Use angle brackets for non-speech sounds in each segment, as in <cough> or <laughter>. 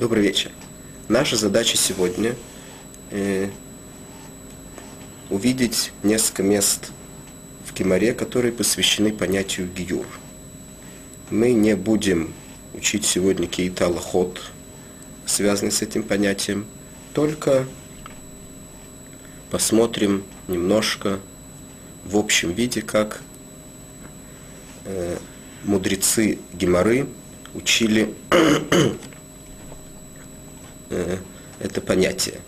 Добрый вечер. Наша задача сегодня э, увидеть несколько мест в Геморе, которые посвящены понятию гиюр. Мы не будем учить сегодня какие-то аллахот, связанные с этим понятием, только посмотрим немножко в общем виде, как э, мудрецы Геморы учили это понятие.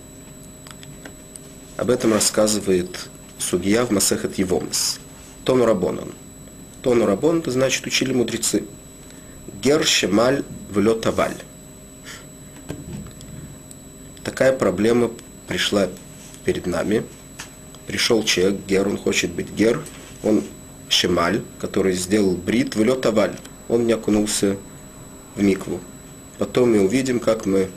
Об этом рассказывает судья в Масехет Евомес. Тону Рабонан. Тону Рабон, это значит учили мудрецы. Гер Шемаль Влетаваль. Такая проблема пришла перед нами. Пришел человек, гер, он хочет быть гер, он Шемаль, который сделал брит, влетаваль. Он не окунулся в микву. Потом мы увидим, как мы, э,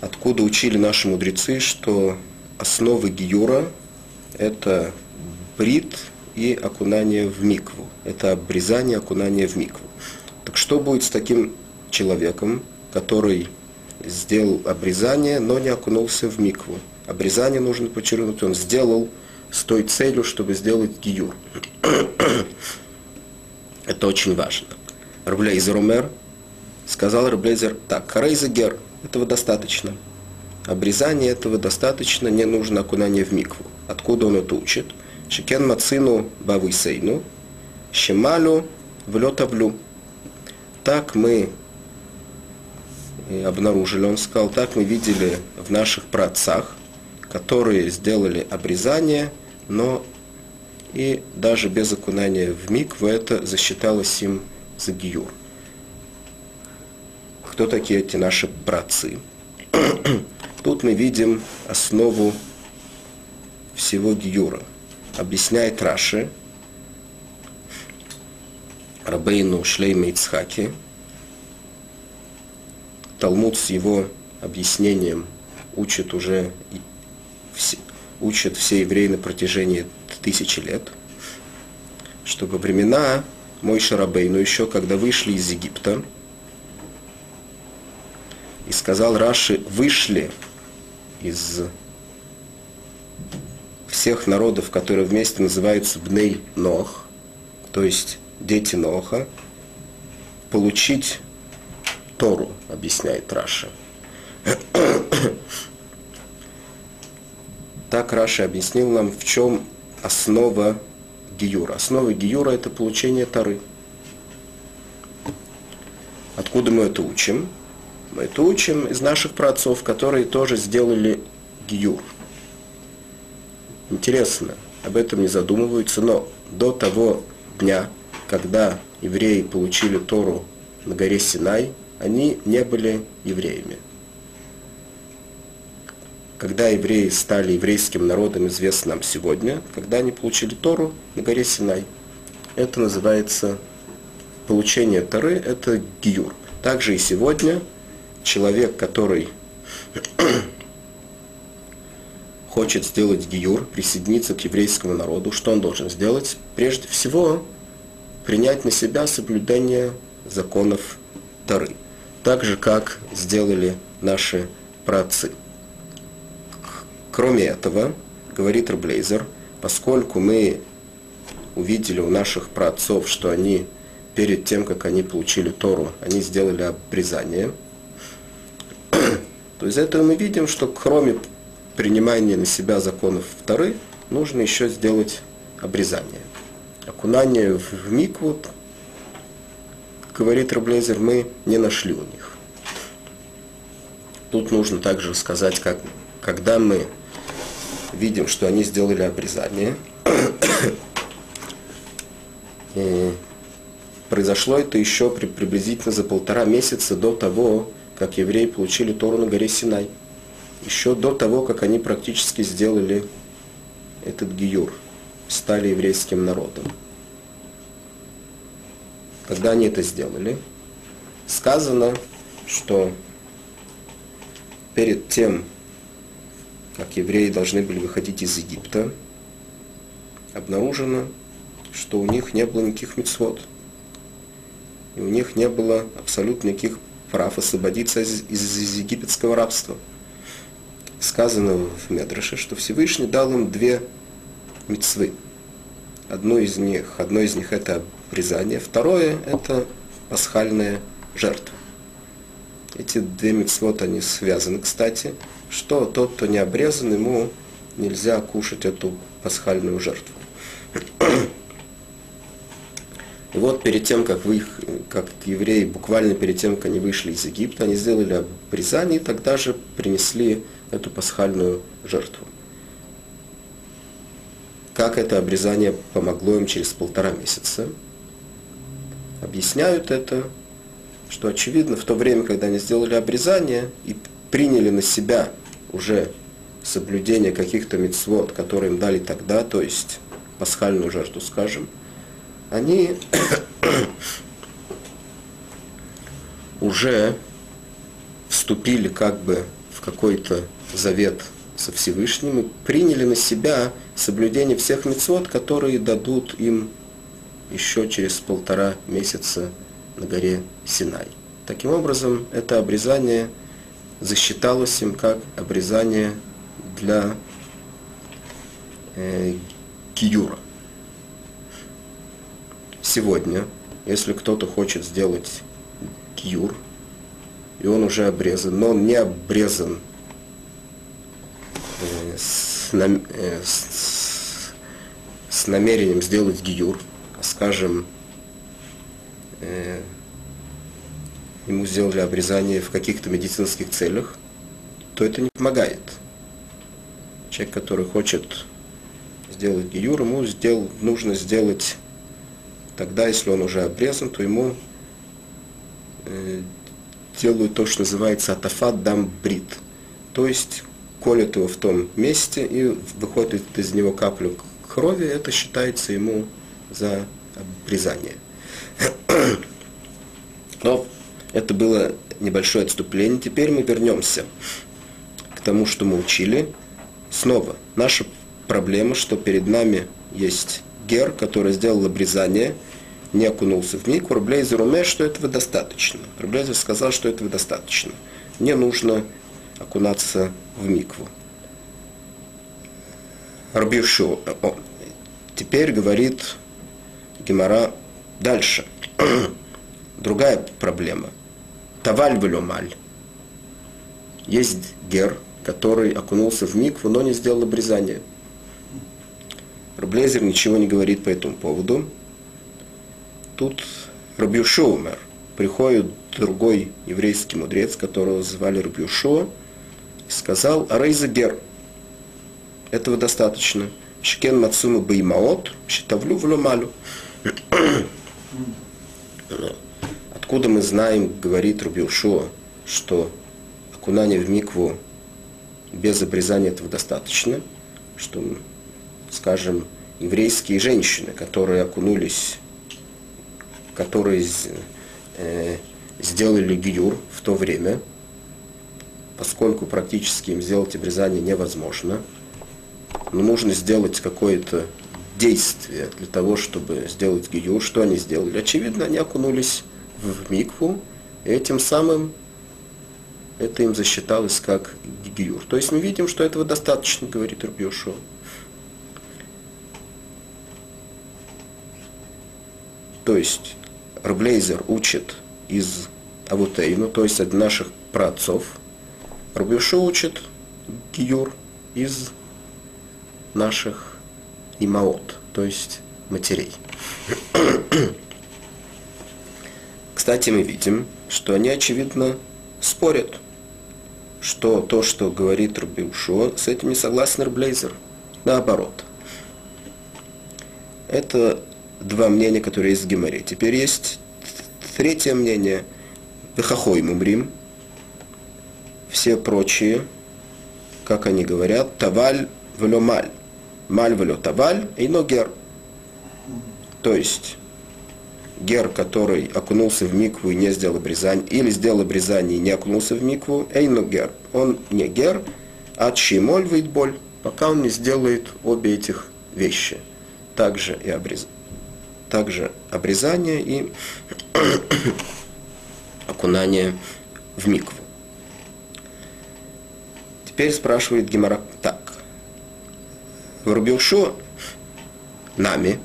откуда учили наши мудрецы, что основы гиюра – это брит и окунание в микву. Это обрезание, окунание в микву. Так что будет с таким человеком, который сделал обрезание, но не окунулся в микву? Обрезание нужно подчеркнуть, он сделал с той целью, чтобы сделать гиюр. <clears throat> Это очень важно. Рублейзер умер, сказал Рублейзер так, Харейзегер, этого достаточно. Обрезание этого достаточно, не нужно окунание в микву. Откуда он это учит? Шекен мацину бавысейну, шемалю влетавлю. Так мы обнаружили, он сказал, так мы видели в наших праотцах, которые сделали обрезание, но и даже без окунания в микву это засчиталось им за гиюр. Кто такие эти наши братцы? <clears throat> Тут мы видим основу всего гиюра. Объясняет Раши, Рабейну Шлейма Ицхаки, Талмуд с его объяснением учит уже учат все евреи на протяжении тысячи лет, что во времена мой Шарабей, но еще когда вышли из Египта, и сказал Раши, вышли из всех народов, которые вместе называются Бней Нох, то есть дети Ноаха, получить Тору, объясняет Раши. Так Раши объяснил нам, в чем основа Гиюра. Основа Гиюра – это получение Торы. Откуда мы это учим? Мы это учим из наших праотцов, которые тоже сделали Гиюр. Интересно, об этом не задумываются, но до того дня, когда евреи получили Тору на горе Синай, они не были евреями – когда евреи стали еврейским народом, известно нам сегодня, когда они получили Тору на горе Синай. Это называется получение Торы, это гиюр. Также и сегодня человек, который <clears throat> хочет сделать гиюр, присоединиться к еврейскому народу, что он должен сделать? Прежде всего, принять на себя соблюдение законов Торы. Так же, как сделали наши праотцы. Кроме этого, говорит Рблейзер, поскольку мы увидели у наших праотцов, что они перед тем, как они получили Тору, они сделали обрезание, то из этого мы видим, что кроме принимания на себя законов вторых, нужно еще сделать обрезание. Окунание в микву, говорит Раблезер, мы не нашли у них. Тут нужно также сказать, как, когда мы видим, что они сделали обрезание. Произошло это еще при, приблизительно за полтора месяца до того, как евреи получили Тору на горе Синай. Еще до того, как они практически сделали этот гиюр, стали еврейским народом. Когда они это сделали, сказано, что перед тем, как евреи должны были выходить из Египта, обнаружено, что у них не было никаких мецвод. И у них не было абсолютно никаких прав освободиться из, из, из египетского рабства. Сказано в Медраше, что Всевышний дал им две мецвы. Одно из них, одно из них это обрезание, второе это пасхальная жертва. Эти две мецвод, они связаны, кстати, что тот, кто не обрезан, ему нельзя кушать эту пасхальную жертву. И вот перед тем, как, вы, как евреи, буквально перед тем, как они вышли из Египта, они сделали обрезание и тогда же принесли эту пасхальную жертву. Как это обрезание помогло им через полтора месяца? Объясняют это, что очевидно, в то время, когда они сделали обрезание и приняли на себя уже соблюдение каких-то мецвод, которые им дали тогда, то есть пасхальную жертву, скажем, они уже вступили как бы в какой-то завет со Всевышним и приняли на себя соблюдение всех мецвод, которые дадут им еще через полтора месяца на горе Синай. Таким образом, это обрезание засчиталось им как обрезание для э, киюра сегодня, если кто-то хочет сделать кьюр, и он уже обрезан, но он не обрезан э, с, нам, э, с, с намерением сделать гиюр, а скажем, э, ему сделали обрезание в каких-то медицинских целях, то это не помогает. Человек, который хочет сделать гиюр, ему сдел, нужно сделать Тогда, если он уже обрезан, то ему э, делают то, что называется атафат дам брит. То есть колят его в том месте и выходит из него каплю крови, это считается ему за обрезание. <clears throat> Но это было небольшое отступление. Теперь мы вернемся к тому, что мы учили. Снова, наша проблема, что перед нами есть гер, который сделал обрезание – не окунулся в микву, Рублейзер умеет, что этого достаточно. Рублейзер сказал, что этого достаточно. Не нужно окунаться в микву. Рабиушу. Теперь говорит Гемора дальше. <clears throat> Другая проблема. Таваль. Есть гер, который окунулся в микву, но не сделал обрезание. Рублезер ничего не говорит по этому поводу тут Рабьюшо умер. Приходит другой еврейский мудрец, которого звали Рабьюшо, и сказал «Арейза гер». Этого достаточно. Шкен Мацума Баймаот, Щитавлю Влюмалю. <clears throat> Откуда мы знаем, говорит Рубилшуа, что окунание в микву без обрезания этого достаточно, что, скажем, еврейские женщины, которые окунулись которые э, сделали гиюр в то время, поскольку практически им сделать обрезание невозможно, но нужно сделать какое-то действие для того, чтобы сделать гиюр. Что они сделали? Очевидно, они окунулись в микву, и этим самым это им засчиталось как гиюр. То есть мы видим, что этого достаточно, говорит Рубьешо. То есть Рублейзер учит из Авутейну, то есть от наших праотцов. Рубишу учит Гиюр из наших имаот, то есть матерей. <coughs> Кстати, мы видим, что они, очевидно, спорят, что то, что говорит Рубиушо, с этим не согласен Рублейзер. Наоборот. Это два мнения, которые есть в Геморе. Теперь есть третье мнение. Вехахой мумрим. Все прочие, как они говорят, таваль влё маль. Маль влё таваль, и но гер. То есть, гер, который окунулся в микву и не сделал обрезание, или сделал обрезание и не окунулся в микву, эйно гер. Он не гер, а чимоль боль, пока он не сделает обе этих вещи. Также и обрезание также обрезание и <clears throat> окунание в микву. Теперь спрашивает Гемора так. В Рубилшо нами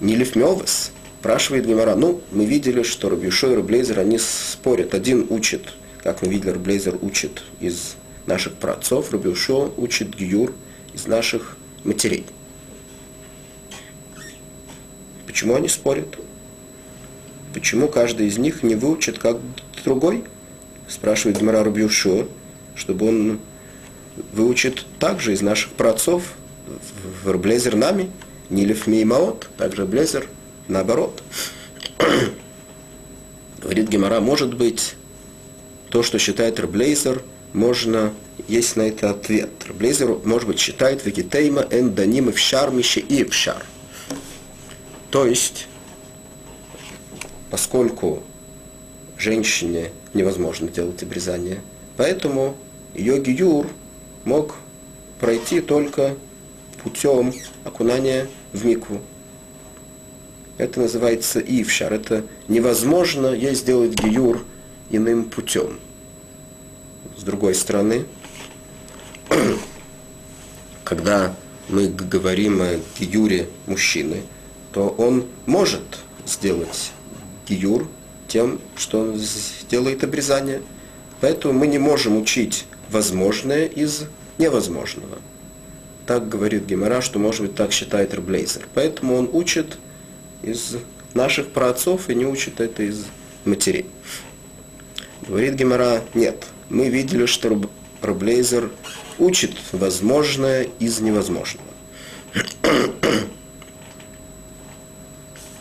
не лифмевес, спрашивает Гемора. Ну, мы видели, что Рубилшо и Рублейзер, они спорят. Один учит, как мы видели, Рублейзер учит из наших праотцов, Рубилшо учит Гиюр из наших матерей. Почему они спорят? Почему каждый из них не выучит как другой? Спрашивает Гмара Рубьюшо, чтобы он выучит также из наших праотцов в Рблезер нами, Нилев Меймаот, также Блезер наоборот. <coughs> Говорит Гемора, может быть, то, что считает Рблейзер, можно, есть на это ответ. Рблейзер, может быть, считает вегетейма эн даним в шармище и в шар. То есть, поскольку женщине невозможно делать обрезание, поэтому ее гиюр мог пройти только путем окунания в микву. Это называется ившар. Это невозможно ей сделать гиюр иным путем. С другой стороны, <clears throat> когда мы говорим о гиюре мужчины, то он может сделать гиюр тем, что он сделает обрезание. Поэтому мы не можем учить возможное из невозможного. Так говорит Гемора, что, может быть, так считает Рблейзер. Поэтому он учит из наших праотцов и не учит это из матерей. Говорит Гемора, нет. Мы видели, что Рблейзер учит возможное из невозможного.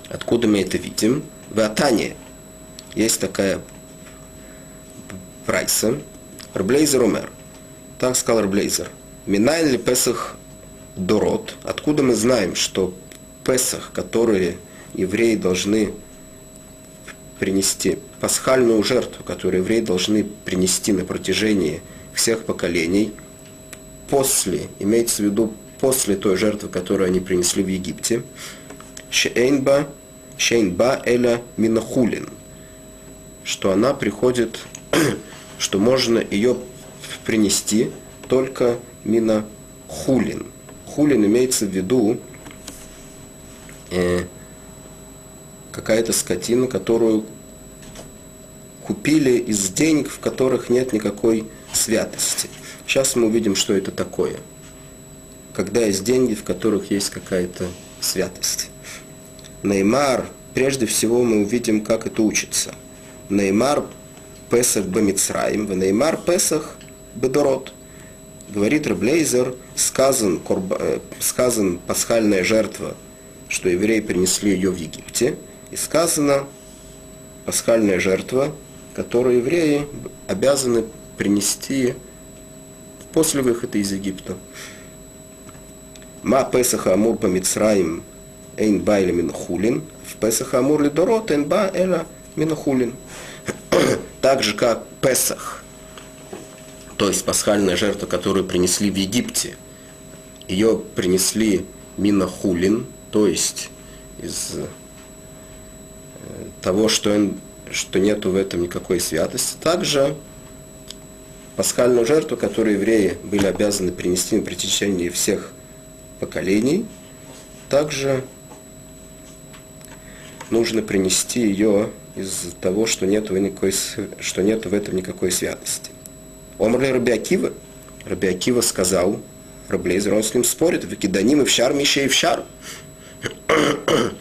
Откуда мы это видим? В Атане есть такая прайса. Рблейзер умер. Так сказал Рблейзер. Минайн ли Песах Дорот? Откуда мы знаем, что Песах, которые евреи должны принести, пасхальную жертву, которую евреи должны принести на протяжении всех поколений, после, имеется в виду после той жертвы, которую они принесли в Египте, Шейнба, Шейнба Эля Минахулин, что она приходит, <clears throat> что можно ее принести только Минахулин. Хулин имеется в виду э, какая-то скотина, которую купили из денег, в которых нет никакой святости. Сейчас мы увидим, что это такое. Когда есть деньги, в которых есть какая-то святость. Неймар, прежде всего мы увидим, как это учится. Неймар Песах Бамицраим, в Неймар Песах Бедорот. Говорит Раблейзер, сказан, корба, э, сказан пасхальная жертва, что евреи принесли ее в Египте, и сказано пасхальная жертва, которую евреи обязаны принести после выхода из Египта. Ма Песаха Амур по Мицраим Эйн Ба Минхулин. В Песаха Амур ли Дорот Эйн Ба Эла Минхулин. Так же, как Песах, то есть пасхальная жертва, которую принесли в Египте, ее принесли Минахулин, то есть из э, того, что, что нету в этом никакой святости. Также пасхальную жертву, которую евреи были обязаны принести на протяжении всех поколений, также нужно принести ее из того, что нет, никакой, что нет в этом никакой святости. Омрли Рабиакива, Рабиакива сказал, Раблейзер, он с ним спорит, в Киданим и в Шар, Мище и в Шар. <coughs>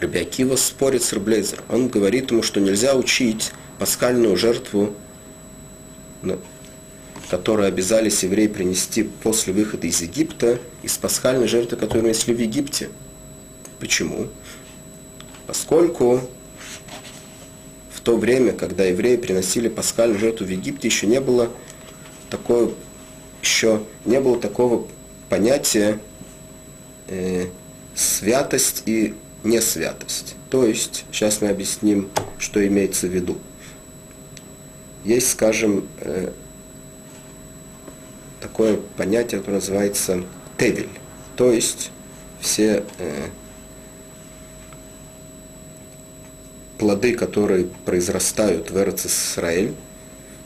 Рабиакива спорит с Раблейзером. Он говорит ему, что нельзя учить пасхальную жертву, которую обязались евреи принести после выхода из Египта, из пасхальной жертвы, которую несли в Египте. Почему? Поскольку в то время, когда евреи приносили пасхальную жертву в Египте, еще не было такое, еще не было такого понятия э, святость и несвятость. То есть, сейчас мы объясним, что имеется в виду. Есть, скажем, э, такое понятие, которое называется тевель. То есть все э, плоды, которые произрастают в Эрц Исраэль,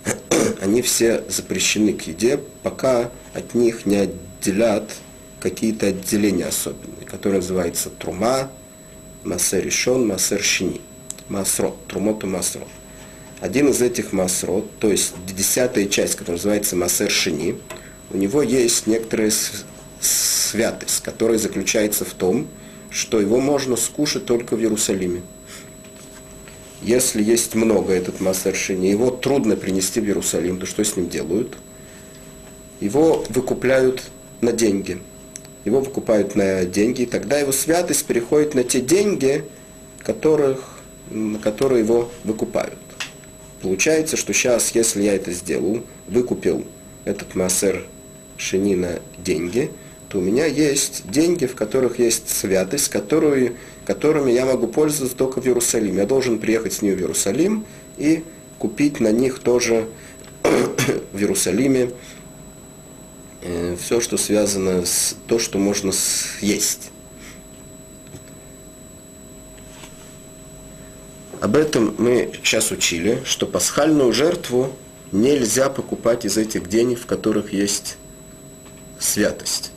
<clears throat> они все запрещены к еде, пока от них не отделят какие-то отделения особенные, которые называются трума, массер решен, массер шини, масрот, трумот и масрот. Один из этих масрот, то есть десятая часть, которая называется массер шини, у него есть некоторая святость, которая заключается в том, что его можно скушать только в Иерусалиме. Если есть много этот массер шини, его трудно принести в Иерусалим, то что с ним делают? Его выкупляют на деньги – его выкупают на деньги, и тогда его святость переходит на те деньги, которых, на которые его выкупают. Получается, что сейчас, если я это сделал, выкупил этот массер шини на деньги, то у меня есть деньги, в которых есть святость, которую, которыми я могу пользоваться только в Иерусалиме. Я должен приехать с ней в Иерусалим и купить на них тоже <clears throat> в Иерусалиме Э, все, что связано с то, что можно съесть. Об этом мы сейчас учили, что пасхальную жертву нельзя покупать из этих денег, в которых есть святость.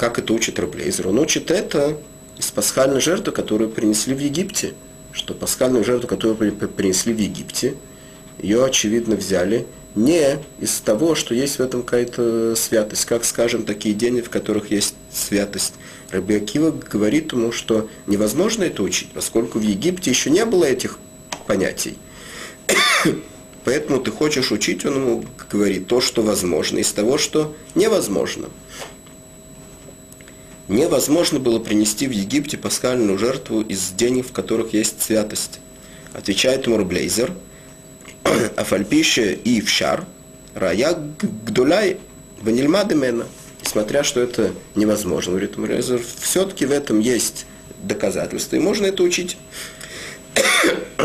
Как это учит Раблейзер? Он учит это из пасхальной жертвы, которую принесли в Египте. Что пасхальную жертву, которую принесли в Египте, ее, очевидно, взяли – не из того, что есть в этом какая-то святость, как, скажем, такие дни, в которых есть святость. Раби Акива говорит ему, что невозможно это учить, поскольку в Египте еще не было этих понятий. <coughs> Поэтому ты хочешь учить, он ему говорит, то, что возможно, из того, что невозможно. Невозможно было принести в Египте пасхальную жертву из денег, в которых есть святость. Отвечает ему Рублейзер <clears throat> – Афальпише и Вшар, Рая Гдуляй Ванильмады Мена. Несмотря, что это невозможно, говорит Мурезер, все-таки в этом есть доказательства, и можно это учить. <clears throat>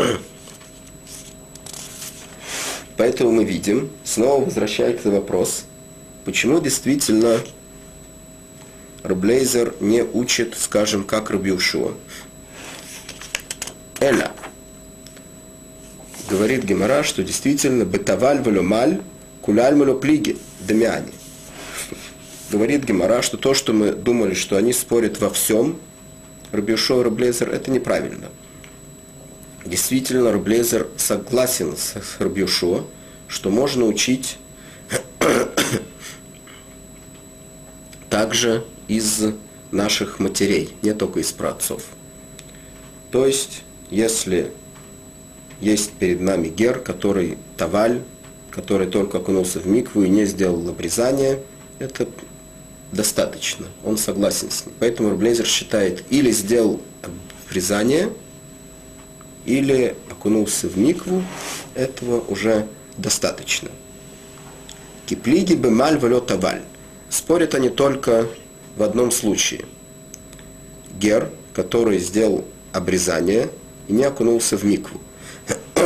Поэтому мы видим, снова возвращается вопрос, почему действительно Рублейзер не учит, скажем, как Рубиушуа. Эля говорит Гемора, что действительно бетаваль маль куляль плиги дамиане. Говорит Гемора, что то, что мы думали, что они спорят во всем, Рубишо и Рублезер, это неправильно. Действительно, Рублезер согласен с Рубишо, что можно учить <coughs> также из наших матерей, не только из праотцов. То есть, если есть перед нами гер, который таваль, который только окунулся в микву и не сделал обрезание, это достаточно. Он согласен с ним. Поэтому Рублезер считает, или сделал обрезание, или окунулся в микву, этого уже достаточно. Киплиги бемаль валё таваль. Спорят они только в одном случае. Гер, который сделал обрезание и не окунулся в микву. <clears throat>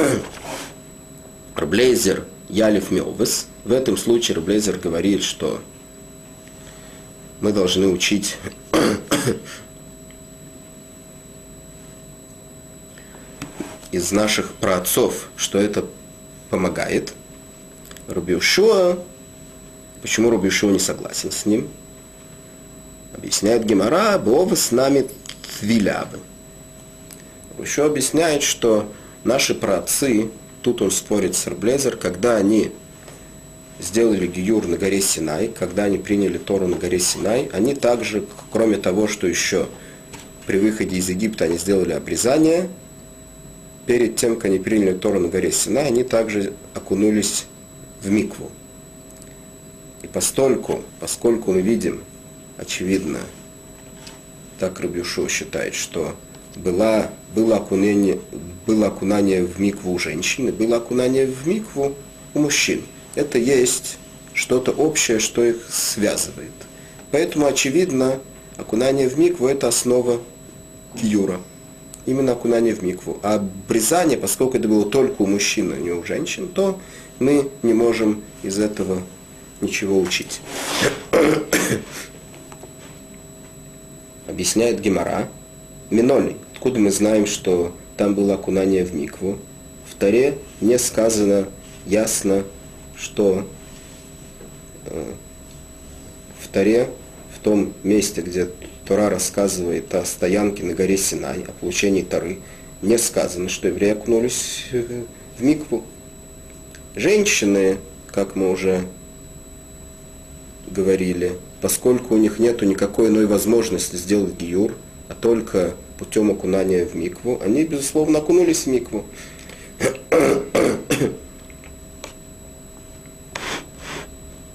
Рблейзер Ялев Мелвес. В этом случае Рблейзер говорит, что мы должны учить <clears throat> из наших праотцов, что это помогает. Рубиушуа, почему Рубиушуа не согласен с ним? Объясняет Гемора, Бова с нами твилябы. Еще объясняет, что наши праотцы, тут он спорит с Рблезер, когда они сделали гиюр на горе Синай, когда они приняли Тору на горе Синай, они также, кроме того, что еще при выходе из Египта они сделали обрезание, перед тем, как они приняли Тору на горе Синай, они также окунулись в микву. И постольку, поскольку мы видим, очевидно, так Рабюшо считает, что была, было, окунание, было окунание в микву у женщины, было окунание в микву у мужчин. Это есть что-то общее, что их связывает. Поэтому, очевидно, окунание в микву – это основа кьюра. Именно окунание в микву. А обрезание, поскольку это было только у мужчин, а не у женщин, то мы не можем из этого ничего учить. Объясняет Гемора, Миноли. Откуда мы знаем, что там было окунание в микву? В Таре не сказано ясно, что э, в Таре, в том месте, где Тора рассказывает о стоянке на горе Синай, о получении Торы, не сказано, что евреи окунулись в микву. Женщины, как мы уже говорили, поскольку у них нет никакой иной возможности сделать гиюр, а только путем окунания в микву, они, безусловно, окунулись в микву.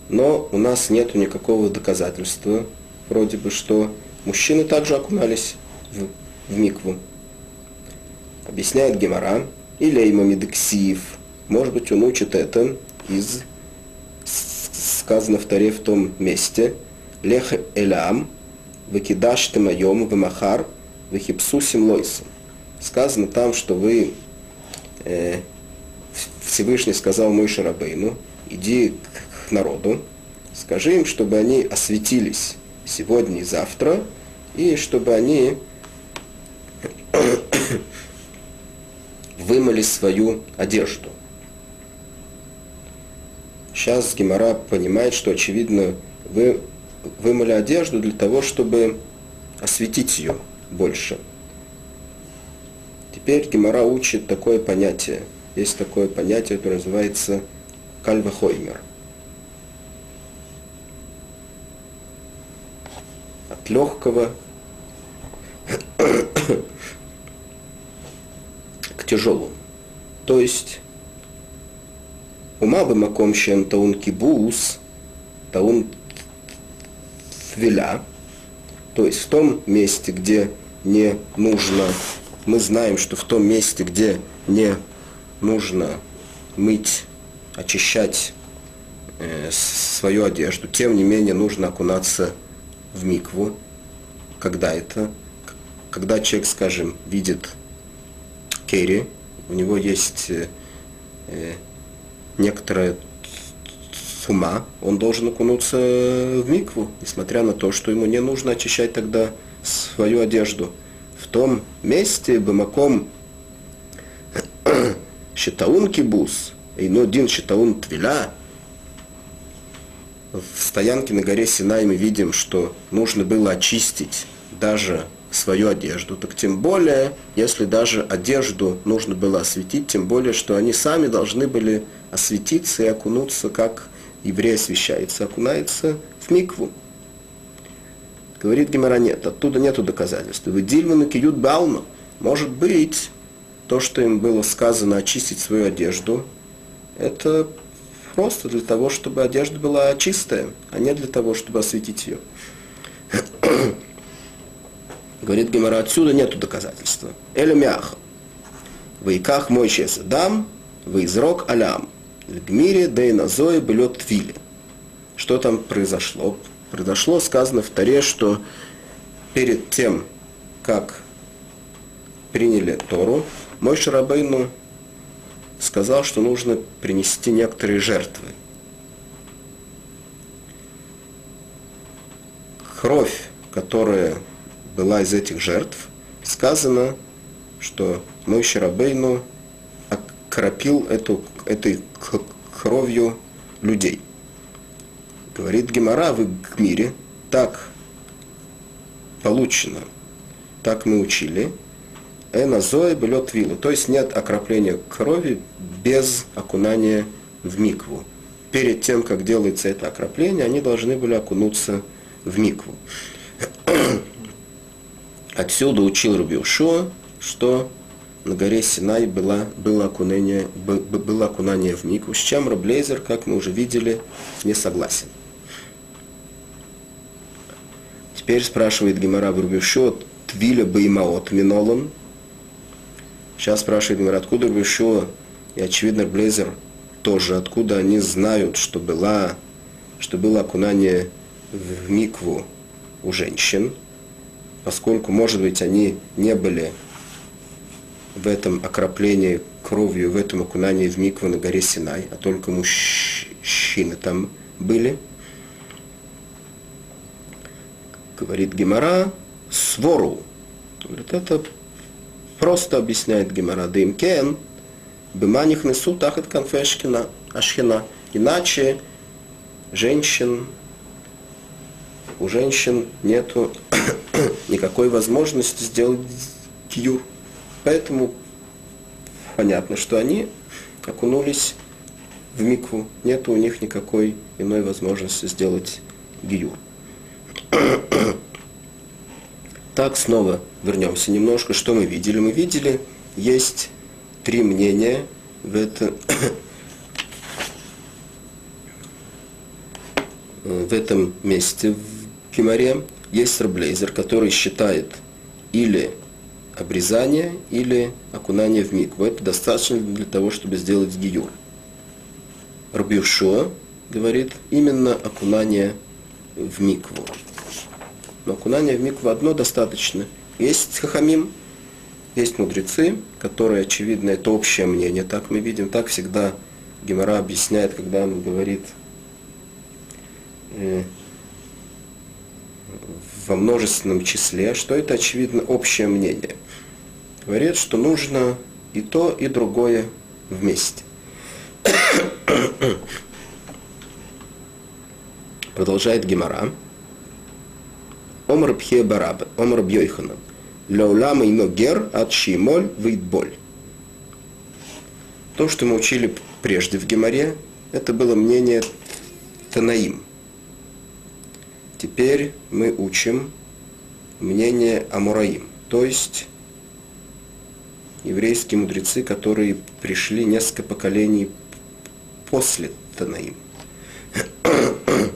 Но у нас нет никакого доказательства, вроде бы, что мужчины также окунались в, в микву. Объясняет Гемора, или Эймамидексиев, может быть, он учит это из сказано в Таре в том месте, Лех Элям, выкидаш ты моем, вымахар, выхипсу симлойсом. Сказано там, что вы, э, Всевышний сказал мой Шарабейну, иди к народу, скажи им, чтобы они осветились сегодня и завтра, и чтобы они <coughs> вымыли свою одежду. Сейчас Гемора понимает, что, очевидно, вы вымыли одежду для того, чтобы осветить ее больше. Теперь Гемора учит такое понятие. Есть такое понятие, которое называется кальвахоймер. От легкого <coughs> к тяжелому. То есть ומה במקום שאין טעון кибус, טעון твиля, то есть в том месте, где не нужно, мы знаем, что в том месте, где не нужно мыть, очищать э, свою одежду, тем не менее нужно окунаться в микву. Когда это? Когда человек, скажем, видит керри, у него есть э, э некоторая сума, он должен окунуться в микву, несмотря на то, что ему не нужно очищать тогда свою одежду. В том месте, бамаком <coughs> щитаун кибус, и но один щитаун твиля, в стоянке на горе Синай мы видим, что нужно было очистить даже свою одежду, так тем более, если даже одежду нужно было осветить, тем более, что они сами должны были осветиться и окунуться, как еврей освещается, окунается в микву. Говорит Гемора, нет, оттуда нету доказательств. Вы дильману киют баума. Может быть, то, что им было сказано очистить свою одежду, это просто для того, чтобы одежда была чистая, а не для того, чтобы осветить ее. Говорит Гемора, отсюда нету доказательства. Эля мяха. Вайках мой дам, вайзрок алям. В мире дейназои блет твили. Что там произошло? Произошло, сказано в Таре, что перед тем, как приняли Тору, мой Шарабейну сказал, что нужно принести некоторые жертвы. Кровь, которая была из этих жертв, сказано, что мой Шарабейну окропил эту, этой кровью людей. Говорит Гемора в мире, так получено, так мы учили, Эназоя белет вилу, то есть нет окропления крови без окунания в микву. Перед тем, как делается это окропление, они должны были окунуться в микву. Отсюда учил Рубиушо, что на горе Синай было, было, окунание, было окунание в микву, с чем Раблейзер, как мы уже видели, не согласен. Теперь спрашивает Гемора Рубиушо, Твиля Баймаот Минолан. Сейчас спрашивает Гемора, откуда Рубиушо и, очевидно, Блейзер тоже, откуда они знают, что, была, что было окунание в микву у женщин – поскольку, может быть, они не были в этом окроплении кровью, в этом окунании в микву на горе Синай, а только мужчины там были. Говорит Гемора, свору. Говорит, это Просто объясняет Гемара Дымкен, Быманих несу тахат конфешкина, ашхина. Иначе женщин, у женщин нету никакой возможности сделать кьюр. Поэтому понятно, что они окунулись в микву. Нет у них никакой иной возможности сделать гиюр. <coughs> Так, снова вернемся немножко. Что мы видели? Мы видели, есть три мнения в, это, <coughs> в этом месте в Гимаре. Есть Раблейзер, который считает или обрезание, или окунание в микву. Это достаточно для того, чтобы сделать гиюр. Рабьюшо говорит именно окунание в микву. Но окунание в микву одно достаточно. Есть хахамим, есть мудрецы, которые, очевидно, это общее мнение, так мы видим, так всегда Гемора объясняет, когда он говорит э, во множественном числе, что это, очевидно, общее мнение. Говорит, что нужно и то, и другое вместе. <coughs> Продолжает Гемора. Омар Пхе Бараба, Омар Бьойханан. Леулама ино гер от шимоль боль. То, что мы учили прежде в Геморе, это было мнение Танаим. Теперь мы учим мнение Амураим, то есть еврейские мудрецы, которые пришли несколько поколений после Танаим. <coughs>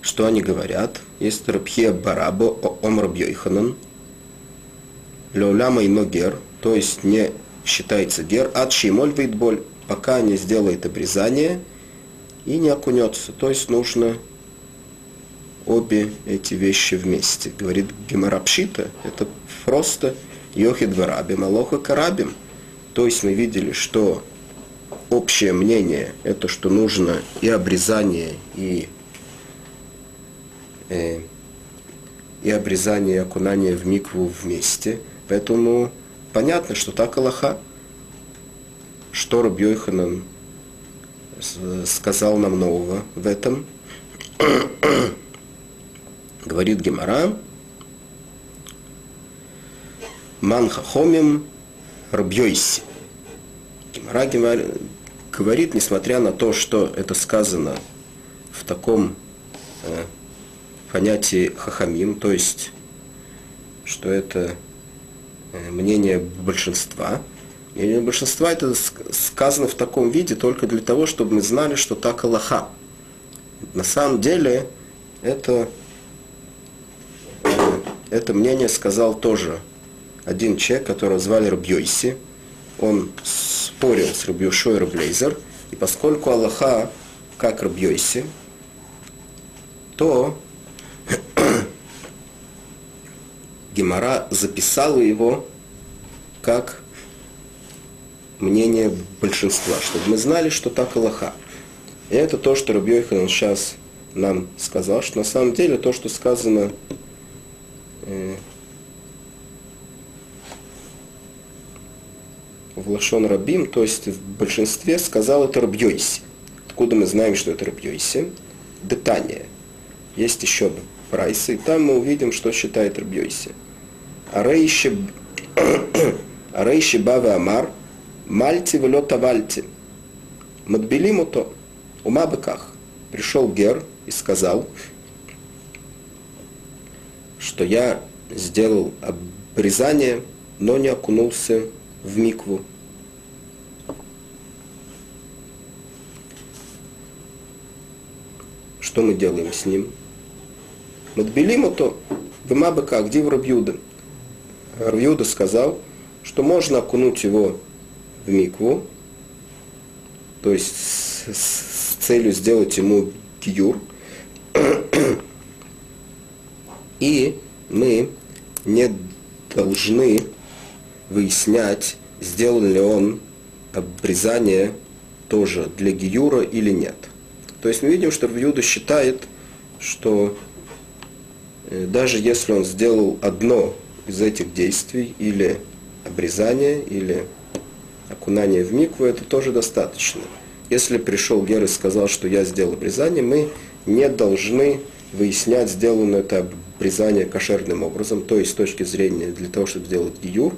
Что они говорят? Есть Рабхия Барабо Омар Бьойханан, Леоляма и Ногер, то есть не считается гер, от Шимоль боль, пока не сделает обрезание и не окунется. То есть нужно обе эти вещи вместе. Говорит Гемарапшита, это просто Йохид Варабим, Алоха Карабим. То есть мы видели, что общее мнение – это что нужно и обрезание, и, э, и обрезание, и окунание в микву вместе. Поэтому понятно, что так Аллаха. Что Рабьёйханан сказал нам нового в этом? <coughs> Говорит Гемара, Манхахомим Рабьёйси. Гемара говорит, несмотря на то, что это сказано в таком э, понятии хахамим, то есть, что это э, мнение большинства, мнение большинства это сказано в таком виде только для того, чтобы мы знали, что так Аллаха. На самом деле, это, э, это мнение сказал тоже один человек, которого звали Рабьёйси, он спорил с Рабьюшой Раблейзер, и поскольку Аллаха как Рабьёйси, то <coughs> Гемора записала его как мнение большинства, чтобы мы знали, что так Аллаха. И это то, что Рабьёйхан сейчас нам сказал, что на самом деле то, что сказано э, в Лашон Рабим, то есть в большинстве, сказал это Рабьёйси. Откуда мы знаем, что это Рабьёйси? Детание. Есть еще прайсы, и там мы увидим, что считает Рабьёйси. Арейши <coughs> Бава Амар, Мальти Велота Вальти. Мадбелиму то, ума. Пришел Гер и сказал, что я сделал обрезание, но не окунулся в микву. Что мы делаем с ним? Матбелим то в Мабака, где в Рабьюда. Рабьюда сказал, что можно окунуть его в микву, то есть с, с целью сделать ему киюр. И мы не должны выяснять, сделал ли он обрезание тоже для Гиюра или нет. То есть мы видим, что Рвьюда считает, что э, даже если он сделал одно из этих действий, или обрезание, или окунание в микву, это тоже достаточно. Если пришел Гер и сказал, что я сделал обрезание, мы не должны выяснять, сделано это обрезание кошерным образом, то есть с точки зрения для того, чтобы сделать гиюр,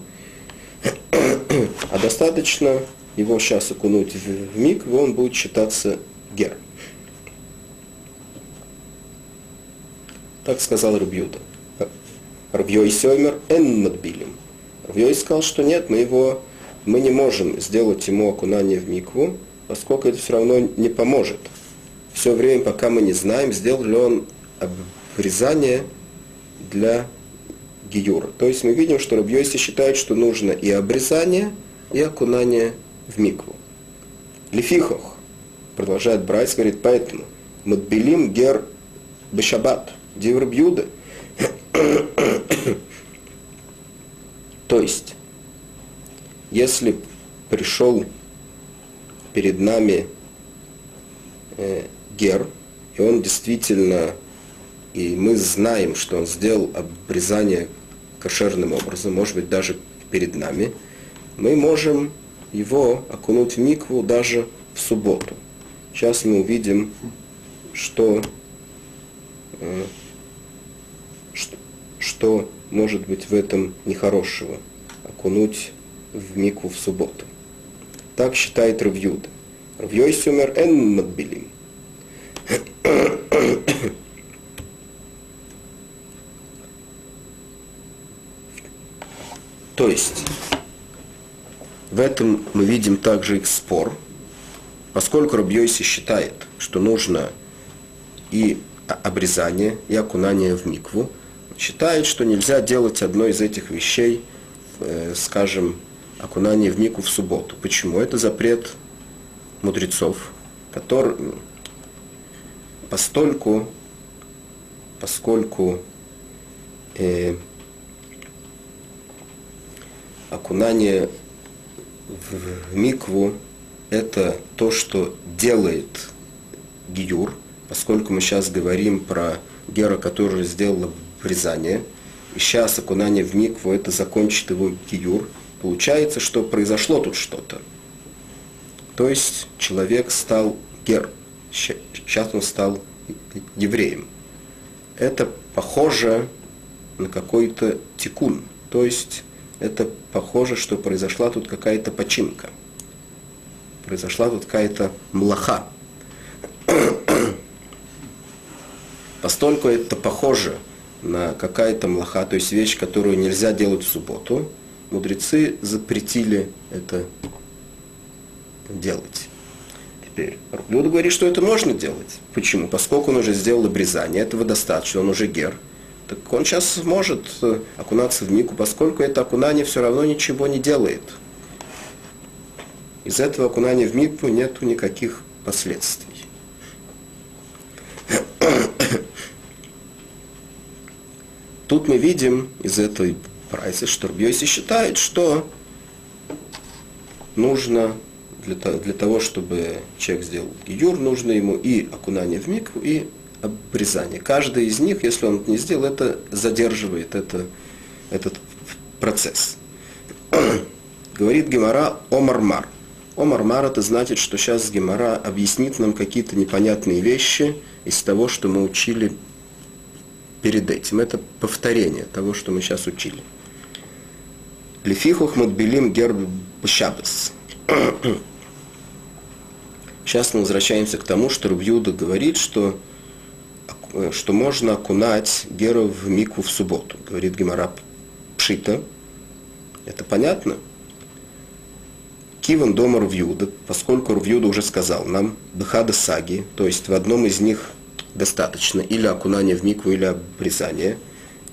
а достаточно его сейчас окунуть в миг, он будет считаться гер. Так сказал Рубьюда. Рубьёй Сёймер эн надбилим. Рубьёй сказал, что нет, мы его, мы не можем сделать ему окунание в микву, поскольку это все равно не поможет. Все время, пока мы не знаем, сделал ли он обрезание для гиюра. То есть мы видим, что Рабьёйси считает, что нужно и обрезание, и окунание в микву. Лефихох, продолжает Брайс, говорит, поэтому Мадбелим гер бешабат, дивр бьюда. <coughs> То есть, если пришел перед нами э, гер, и он действительно, и мы знаем, что он сделал обрезание кошерным образом, может быть, даже перед нами, мы можем его окунуть в микву даже в субботу. Сейчас мы увидим, что, э, что, что может быть в этом нехорошего, окунуть в микву в субботу. Так считает Равьюда. Равьёй сумер эн мадбилим. То есть, в этом мы видим также их спор, поскольку Рабьёйси считает, что нужно и обрезание, и окунание в микву, считает, что нельзя делать одно из этих вещей, э, скажем, окунание в микву в субботу. Почему? Это запрет мудрецов, который, постольку, поскольку э, окунание в микву это то, что делает гиюр, поскольку мы сейчас говорим про гера, который сделал обрезание, и сейчас окунание в микву это закончит его гиюр, получается, что произошло тут что-то. То есть человек стал гер, сейчас он стал евреем. Это похоже на какой-то тикун, то есть это похоже, что произошла тут какая-то починка. Произошла тут какая-то млаха. <coughs> Постольку это похоже на какая-то млаха, то есть вещь, которую нельзя делать в субботу, мудрецы запретили это делать. Теперь Люда говорит, что это можно делать. Почему? Поскольку он уже сделал обрезание, этого достаточно, он уже гер – так он сейчас может э, окунаться в мику, поскольку это окунание все равно ничего не делает. Из этого окунания в мику нету никаких последствий. <coughs> Тут мы видим из этой прайса, что Рбьёси считает, что нужно для, для того, чтобы человек сделал гиюр, нужно ему и окунание в микву, и обрезание. Каждый из них, если он не сделал, это задерживает это, этот процесс. <clears throat> Говорит Гемора Омармар. Омармар это значит, что сейчас Гемора объяснит нам какие-то непонятные вещи из того, что мы учили перед этим. Это повторение того, что мы сейчас учили. Лефихух мудбилим герб шабас. Сейчас мы возвращаемся к тому, что Рубьюда говорит, что что можно окунать Геру в мику в субботу. Говорит Гемара Пшита. Это понятно? Киван дома Рвьюда, поскольку Рвьюда уже сказал нам, Бхада Саги, то есть в одном из них достаточно или окунание в микву, или обрезание.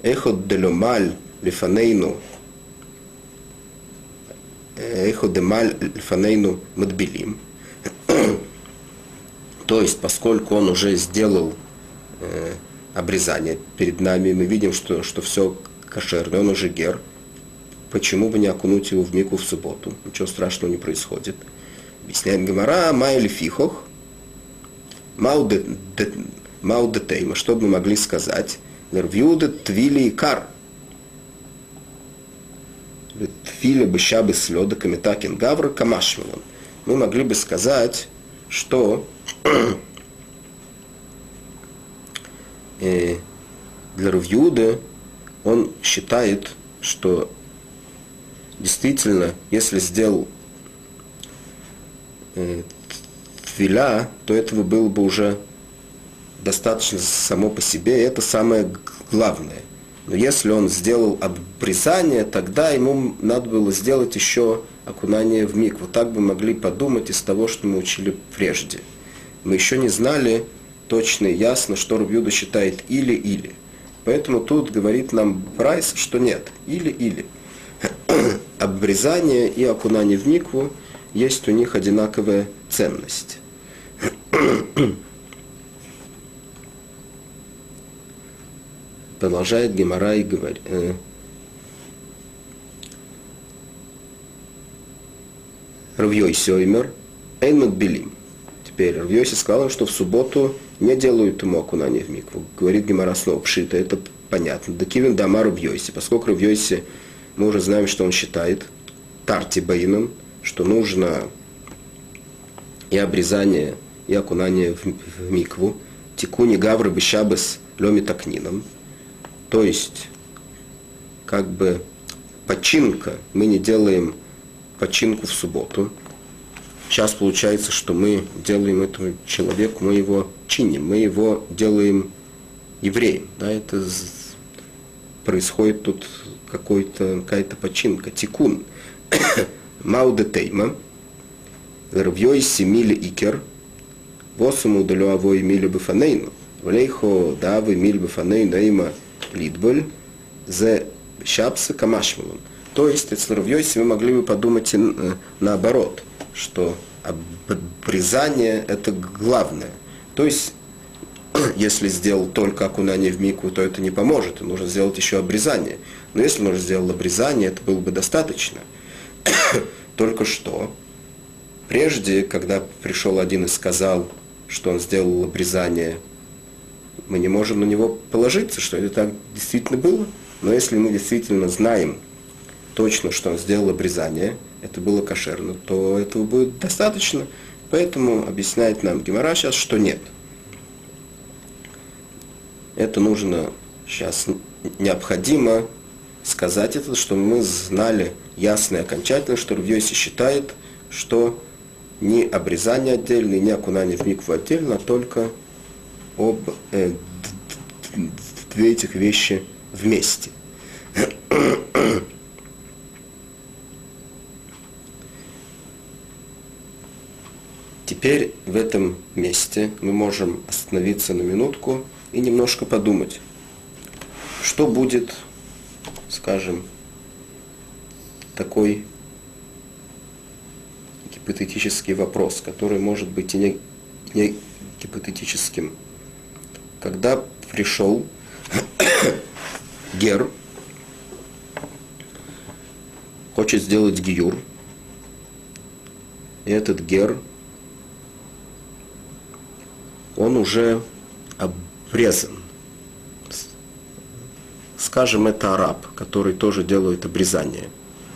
Эхо деломаль лифанейну эхо демаль лифанейну мадбилим. То есть, поскольку он уже сделал э, обрезание перед нами, мы видим, что, что все кошерно, он уже гер. Почему бы не окунуть его в мику в субботу? Ничего страшного не происходит. Объясняет Гамара, майли фихох, маудетейма, что бы мы могли сказать? Нервьюда твили кар. Филя бы щабы слёда камитакин гавра камашмилан. Мы могли бы сказать, что <clears throat> э, для Равьюда он считает, что действительно, если сделал э, твиля, то этого было бы уже достаточно само по себе, и это самое главное. Но если он сделал обрезание, тогда ему надо было сделать еще окунание в миг. Вот так бы могли подумать из того, что мы учили прежде. Мы еще не знали точно и ясно, что Рубьюда считает или-или. Поэтому тут говорит нам Прайс, что нет, или-или. <clears throat> Обрезание и окунание в микву есть у них одинаковая ценность. <clears throat> Продолжает Гемора и говорит. Э, Равьой Соймер, Эйнмат Белим. Теперь Равьоси сказал, что в субботу не делают ему окунание в микву. Говорит Гемора снова, пшита, это понятно. Да кивен дама Равьоси. Поскольку Равьоси, мы уже знаем, что он считает, тарти баином, что нужно и обрезание, и окунание в, в микву, тикуни гавры бешабес ломи такнином. То есть, как бы починка, мы не делаем починку в субботу. Сейчас получается, что мы делаем этому человеку, мы его чиним, мы его делаем евреем. Да, это происходит тут какой-то, какая-то починка, тикун. <coughs> Мауде тейма, рвьей семили икер, восуму далюавой мили бифанейну, влейхо давы мили бифанейну эйма лидболь, зе шапса камашмалун. То есть, если Равьёйси, вы могли бы подумать э, наоборот, что обрезание – это главное. То есть, <clears throat> если сделал только окунание в микву, то это не поможет, нужно сделать еще обрезание. Но если он уже сделал обрезание, это было бы достаточно. <clears throat> только что, прежде, когда пришел один и сказал, что он сделал обрезание, мы не можем на него положиться, что это так действительно было. Но если мы действительно знаем, точно, что он сделал обрезание, это было кошерно, то этого будет достаточно. Поэтому объясняет нам Гемора сейчас, что нет. Это нужно сейчас необходимо сказать это, что мы знали ясно и окончательно, что Рвьёси считает, что не обрезание отдельно, не окунание в микву отдельно, а только об э, две этих вещи вместе. Теперь в этом месте мы можем остановиться на минутку и немножко подумать, что будет, скажем, такой гипотетический вопрос, который может быть и не, не гипотетическим. Когда пришел Гер, хочет сделать гиюр, и этот Гер – он уже обрезан. Скажем, это араб, который тоже делает обрезание.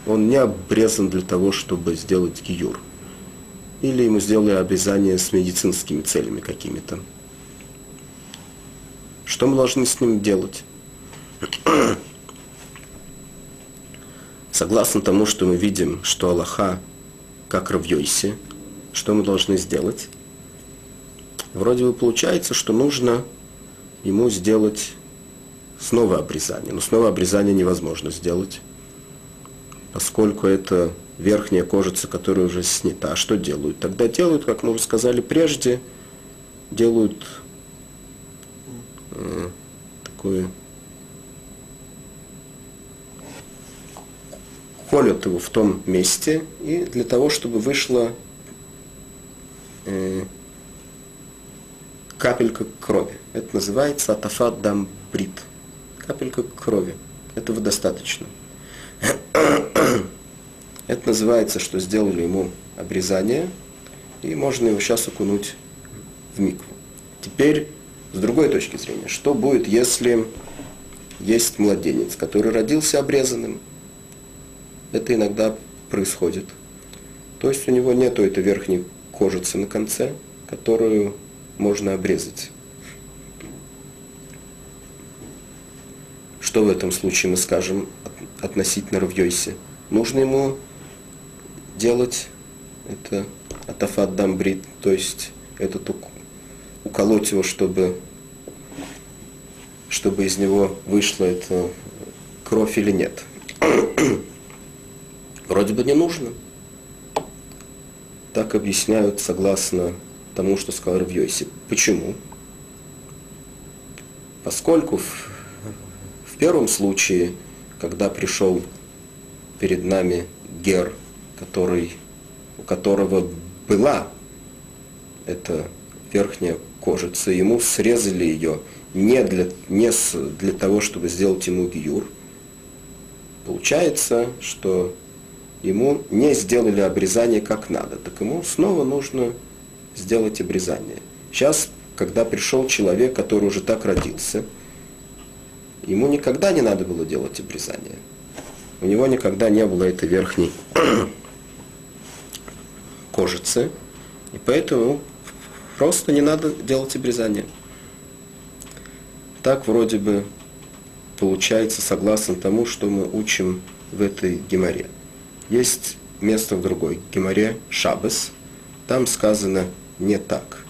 Он не обрезан для того, чтобы сделать гиюр. Или ему сделали обрезание с медицинскими целями какими-то. Что мы должны с ним делать? Согласно тому, что мы видим, что Аллаха как Равьойси, что мы должны сделать? вроде бы получается, что нужно ему сделать снова обрезание. Но снова обрезание невозможно сделать, поскольку это верхняя кожица, которая уже снята. А что делают? Тогда делают, как мы уже сказали прежде, делают э, такое колют его в том месте, и для того, чтобы вышло э, капелька крови. Это называется атафат дам брит. Капелька крови. Этого достаточно. <coughs> Это называется, что сделали ему обрезание, и можно его сейчас окунуть в микву. Теперь, с другой точки зрения, что будет, если есть младенец, который родился обрезанным? это иногда происходит. То есть у него нету этой верхней кожицы на конце, которую можно обрезать. Что в этом случае мы скажем относительно Равьёйси? Нужно ему делать это атафат дамбрит, то есть этот уколоть его, чтобы, чтобы из него вышла эта кровь или нет. <clears throat> Вроде бы не нужно. Так объясняют согласно тому, что сказал Равьёйси. Почему? Поскольку в, в первом случае, когда пришел перед нами Гер, который, у которого была эта верхняя кожица, ему срезали ее не для, не с, для того, чтобы сделать ему гиюр. Получается, что ему не сделали обрезание как надо, так ему снова нужно сделать обрезание. Сейчас, когда пришел человек, который уже так родился, ему никогда не надо было делать обрезание. У него никогда не было этой верхней <coughs> кожицы, и поэтому просто не надо делать обрезание. Так вроде бы получается согласно тому, что мы учим в этой геморе. Есть место в другой геморе Шабас, там сказано не так.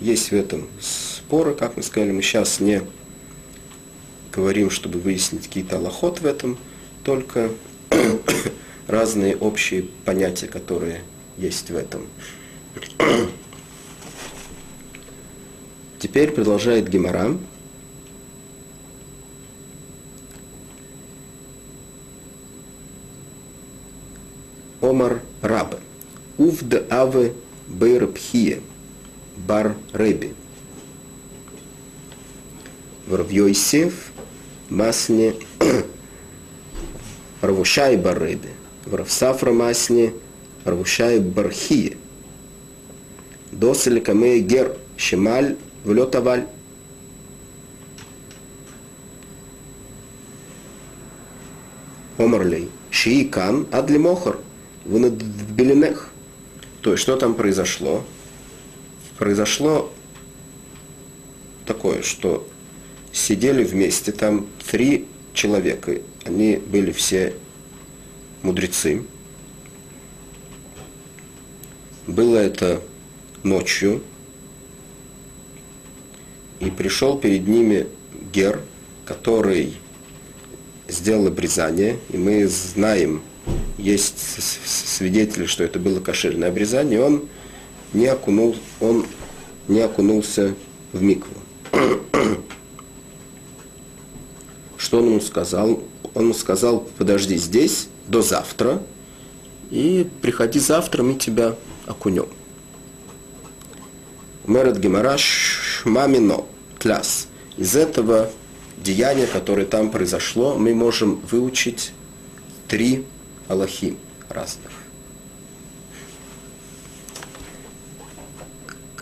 Есть в этом споры, как мы сказали, мы сейчас не говорим, чтобы выяснить какие-то аллахот в этом, только <coughs> разные общие понятия, которые есть в этом. Теперь продолжает Гемора. Омар Раба. Увд аве бейрпхие бар Реби. Вравьойсев масне <coughs> Равушай бар Реби. Вравсафра масне Равушай бархие. Досель камей гер шемаль влет аваль. Омарлей. Шии кан адли мохар. В белинех. То есть, что там произошло? Произошло такое, что сидели вместе там три человека. Они были все мудрецы. Было это ночью, и пришел перед ними Гер, который сделал обрезание, и мы знаем, есть свидетели, что это было кошерное обрезание, он не, окунул, он не окунулся в микву. <clears throat> Что он ему сказал? Он ему сказал, подожди здесь до завтра, и приходи завтра, мы тебя окунем. Мерет Гемараш Мамино, кляс. Из этого деяния, которое там произошло, мы можем выучить три Аллахи разных.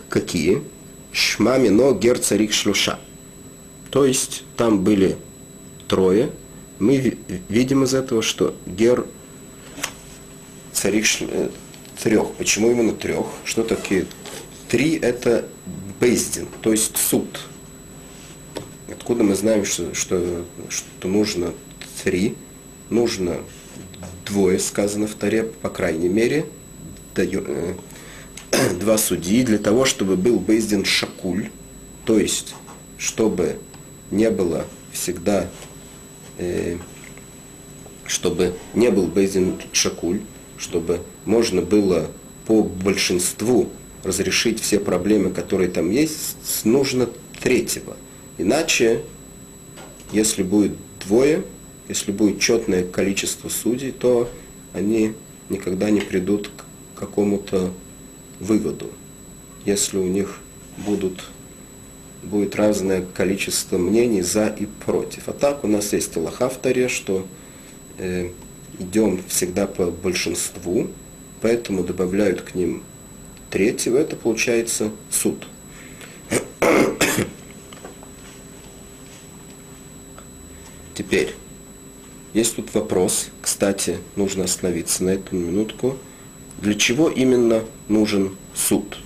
Какие? Шмамино гер царик шлюша. То есть там были трое. Мы видим из этого, что гер царик э, трех. Почему именно трех? Что такие Три – это бейздин, то есть суд. Откуда мы знаем, что, что, что нужно три? Нужно двое, сказано в Таре, по крайней мере, э, <clears throat> два судьи, для того, чтобы был бейздин шакуль, то есть, чтобы не было всегда, э, чтобы не был бейздин шакуль, чтобы можно было по большинству разрешить все проблемы, которые там есть, нужно третьего. Иначе, если будет двое, если будет четное количество судей, то они никогда не придут к какому-то выводу. Если у них будут, будет разное количество мнений за и против. А так у нас есть Аллаха в Таре, что э, идем всегда по большинству, поэтому добавляют к ним третьего, это получается суд. <coughs> Теперь, есть тут вопрос, кстати, нужно остановиться на эту минутку. Для чего именно нужен суд?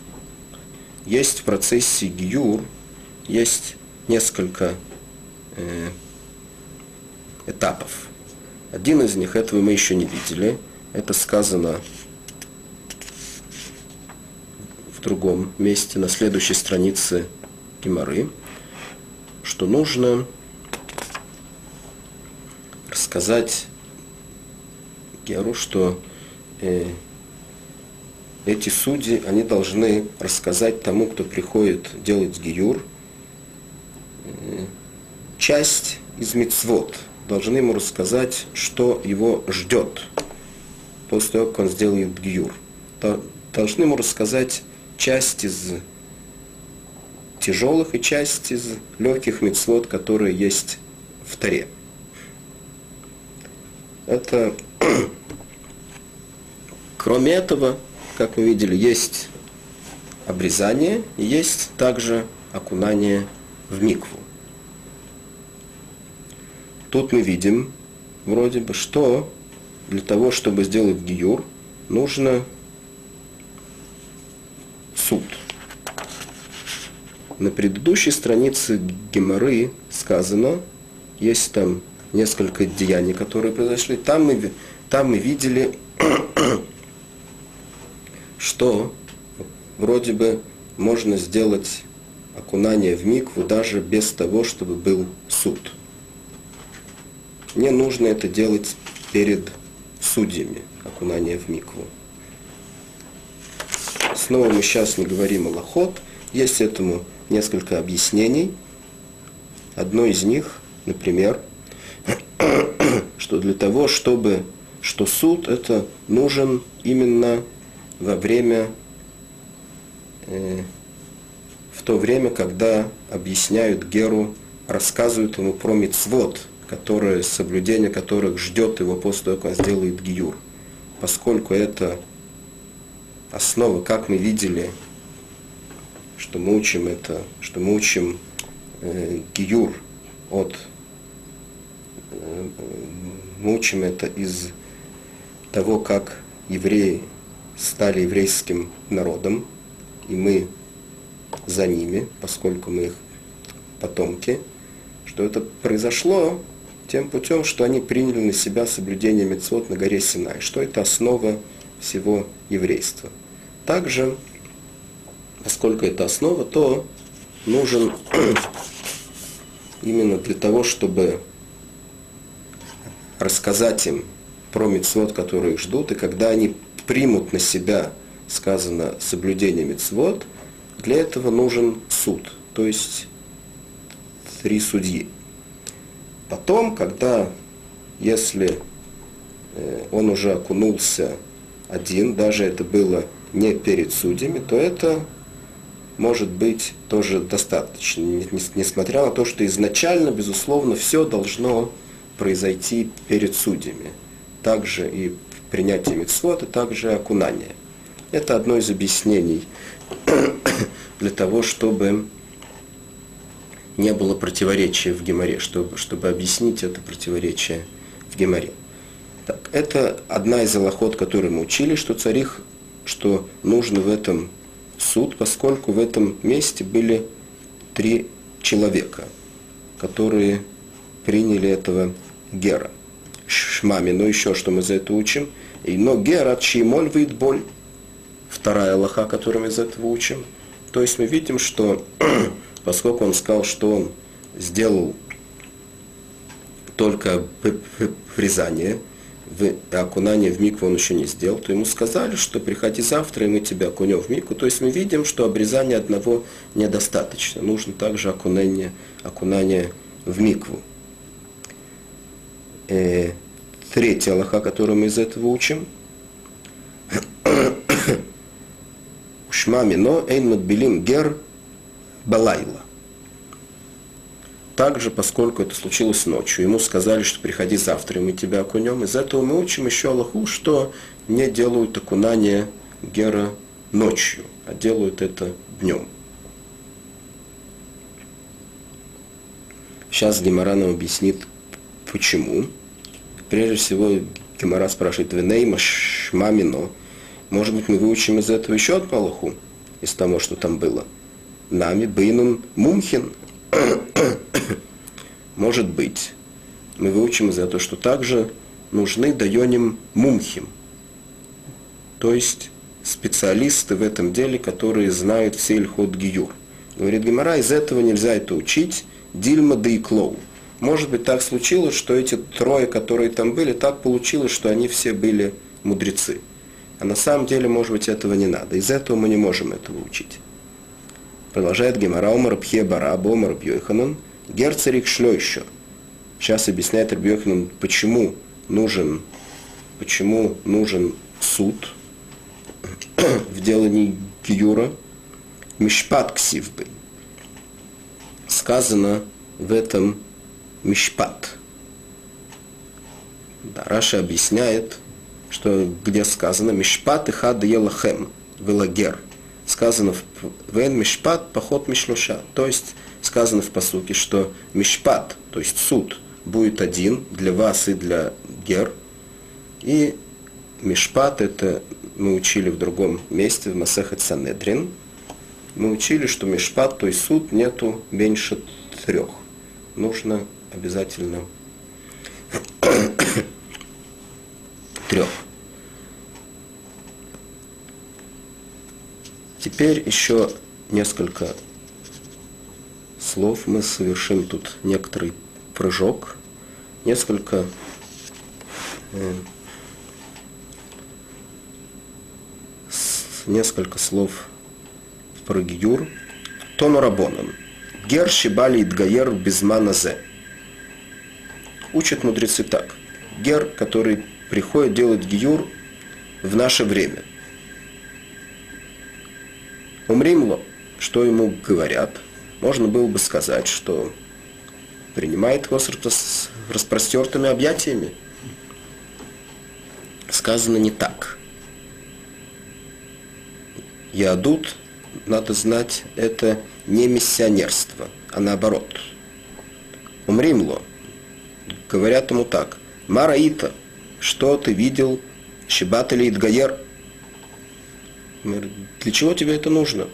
Есть в процессе гиюр, есть несколько э, этапов. Один из них, этого мы еще не видели, это сказано в другом месте, на следующей странице Гимары, что нужно рассказать Геру, что э, эти судьи, они должны рассказать тому, кто приходит делать гиюр, э, часть из мицвод, должны ему рассказать, что его ждет после того, как он сделает гиюр. Должны ему рассказать часть из тяжелых и часть из легких мецвод, которые есть в Таре. Это кроме этого, как мы видели, есть обрезание есть также окунание в микву. Тут мы видим, вроде бы, что для того, чтобы сделать гиюр, нужно суд. На предыдущей странице Геморы сказано, есть там несколько деяний, которые произошли. Там мы, там мы видели, <coughs> что вроде бы можно сделать окунание в микву даже без того, чтобы был суд. Не нужно это делать перед судьями, окунание в микву. Снова мы сейчас не говорим о лохот. Есть этому несколько объяснений. Одно из них, например, <clears throat> что для того, чтобы, что суд это нужен именно во время, э, в то время, когда объясняют Геру, рассказывают ему про мицвод, которые, соблюдение которых ждет его после того, как он сделает гиюр. Поскольку это основа, как мы видели, что мы учим это, что мы учим э, гиюр от мы учим это из того, как евреи стали еврейским народом, и мы за ними, поскольку мы их потомки, что это произошло? Тем путем, что они приняли на себя соблюдение мецвод на горе Синай, что это основа всего еврейства. Также, поскольку это основа, то нужен <clears throat> именно для того, чтобы рассказать им про мецвод, которые их ждут, и когда они примут на себя, сказано, соблюдение мецвод, для этого нужен суд, то есть три судьи. Потом, когда, если э, он уже окунулся один, даже это было не перед судьями, то это может быть тоже достаточно, несмотря на то, что изначально, безусловно, все должно произойти перед судьями. Также и принятие митцвот, и также окунание. Это одно из объяснений <coughs> для того, чтобы не было противоречия в Геморе, чтобы, чтобы объяснить это противоречие в Геморе. Так, это одна из аллахот, которую мы учили, что царих, что нужно в этом суд, поскольку в этом месте были три человека, которые приняли этого гера. Шмами, но еще что мы за это учим. И но гера чимоль выйд боль. Вторая аллаха, которую мы из этого учим. То есть мы видим, что <clears throat> поскольку он сказал, что он сделал только врезание, в окунание в микву он еще не сделал, то ему сказали, что приходи завтра, и мы тебя окунем в микву. То есть мы видим, что обрезания одного недостаточно. Нужно также окунание, окунание в микву. Э, третья Аллаха, которую мы из этого учим. Ушмами, но эйн мадбилим гер Балайла. Также, поскольку это случилось ночью, ему сказали, что приходи завтра, и мы тебя окунем. Из этого мы учим еще Аллаху, что не делают окунание Гера ночью, а делают это днем. Сейчас нам объяснит, почему. Прежде всего Гемора спрашивает, Венейма Шмамино, может быть, мы выучим из этого еще одну Аллаху, из того, что там было. Нами Бейнун Мумхин. <coughs> может быть, мы выучим из этого, что также нужны дайоним мумхим, то есть специалисты в этом деле, которые знают все ильхот гиюр. Говорит Гемора, из этого нельзя это учить, дильма да и клоу. Может быть, так случилось, что эти трое, которые там были, так получилось, что они все были мудрецы. А на самом деле, может быть, этого не надо. Из этого мы не можем этого учить. Продолжает Гемора, Омар Пхе Бараб, Омар Бьойханан, Герцерик Шлёйшо. Сейчас объясняет Рабьёханан, почему нужен, почему нужен суд в делании Гиюра. Мишпат Ксивбы. Сказано в этом Мишпат. Да, Раша объясняет, что где сказано Мишпат и хад елахем, велагер. Сказано в Вен Мишпат поход Мишлуша. То есть сказано в посуке, что Мишпат, то есть суд, будет один для вас и для гер. И Мишпат это мы учили в другом месте, в Масехет Санедрин, мы учили, что мишпат, то есть суд, нету меньше трех. Нужно обязательно <coughs> трех. Теперь еще несколько слов. Мы совершим тут некоторый прыжок, несколько э, несколько слов про Гиюр. Тону Рабонан. Гер Шибали Идгаер Безманазе. Учат мудрецы так. Гер, который приходит делать Гиюр в наше время. Умримло, что ему говорят, можно было бы сказать, что принимает его с распростертыми объятиями. Сказано не так. Ядут надо знать, это не миссионерство, а наоборот. Умримло. Говорят ему так. Мараита, что ты видел? Щебат или Идгаер? Для чего тебе это нужно?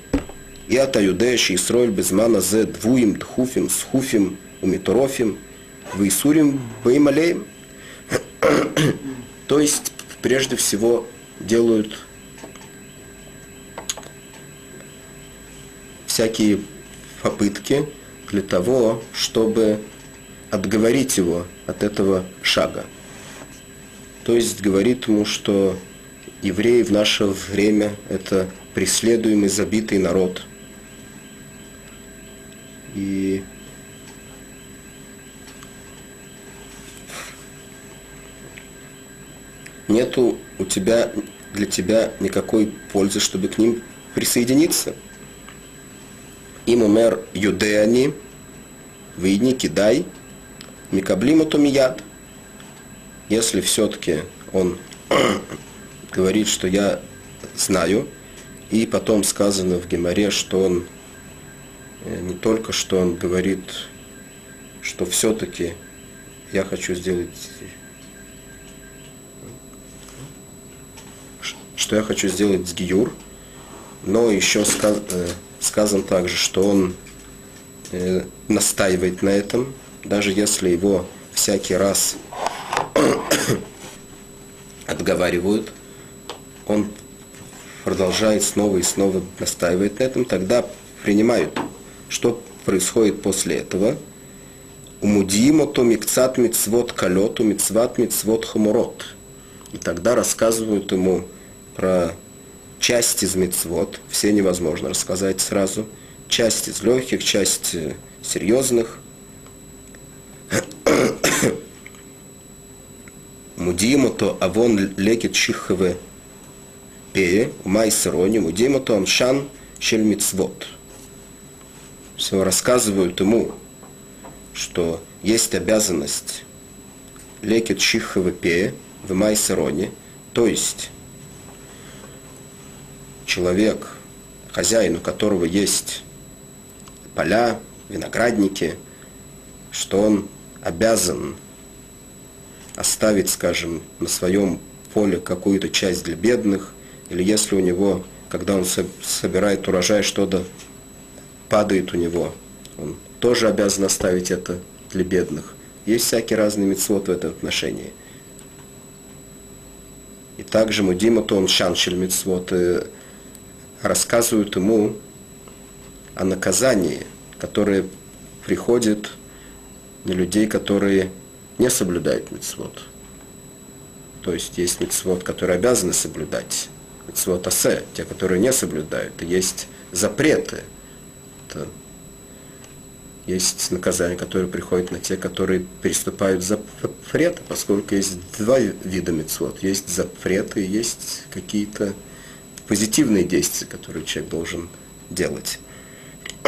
Я таюдеш Исроиль безмана зе двуим дхуфим схуфим умиторофим вейсурим беймалеем. То есть, прежде всего, делают всякие попытки для того, чтобы отговорить его от этого шага. То есть говорит ему, что евреи в наше время – это преследуемый, забитый народ. И нету у тебя, для тебя никакой пользы, чтобы к ним присоединиться – им умер юдеани, выйдни, кидай, микаблима тумият. Если все-таки он <coughs> говорит, что я знаю, и потом сказано в Геморе, что он э, не только что он говорит, что все-таки я хочу сделать, что я хочу сделать с Гиюр, но еще сказано, э, Сказано также, что он э, настаивает на этом, даже если его всякий раз <coughs> отговаривают, он продолжает снова и снова настаивать на этом, тогда принимают, что происходит после этого. Умудимо то микцат мицвод калету мицват мицвод хамурот. И тогда рассказывают ему про часть из мецвод, все невозможно рассказать сразу, часть из легких, часть э, серьезных. Мудимо то авон лекет шихове пее, умай сырони, мудимо то амшан шель мицвод. Все рассказывают ему, что есть обязанность лекет шихове пее в май сырони, то есть человек, хозяин, у которого есть поля, виноградники, что он обязан оставить, скажем, на своем поле какую-то часть для бедных, или если у него, когда он собирает урожай, что-то падает у него, он тоже обязан оставить это для бедных. Есть всякие разные мецвод в этом отношении. И также Мудима он Шаншель мецвод рассказывают ему о наказании, которое приходит на людей, которые не соблюдают мецвод. То есть есть мецвод, которые обязаны соблюдать. Мецвод асе, те, которые не соблюдают. Есть запреты. Это есть наказание, которое приходит на те, которые переступают запреты, поскольку есть два вида мецвод. Есть запреты, есть какие-то позитивные действия, которые человек должен делать. <clears throat>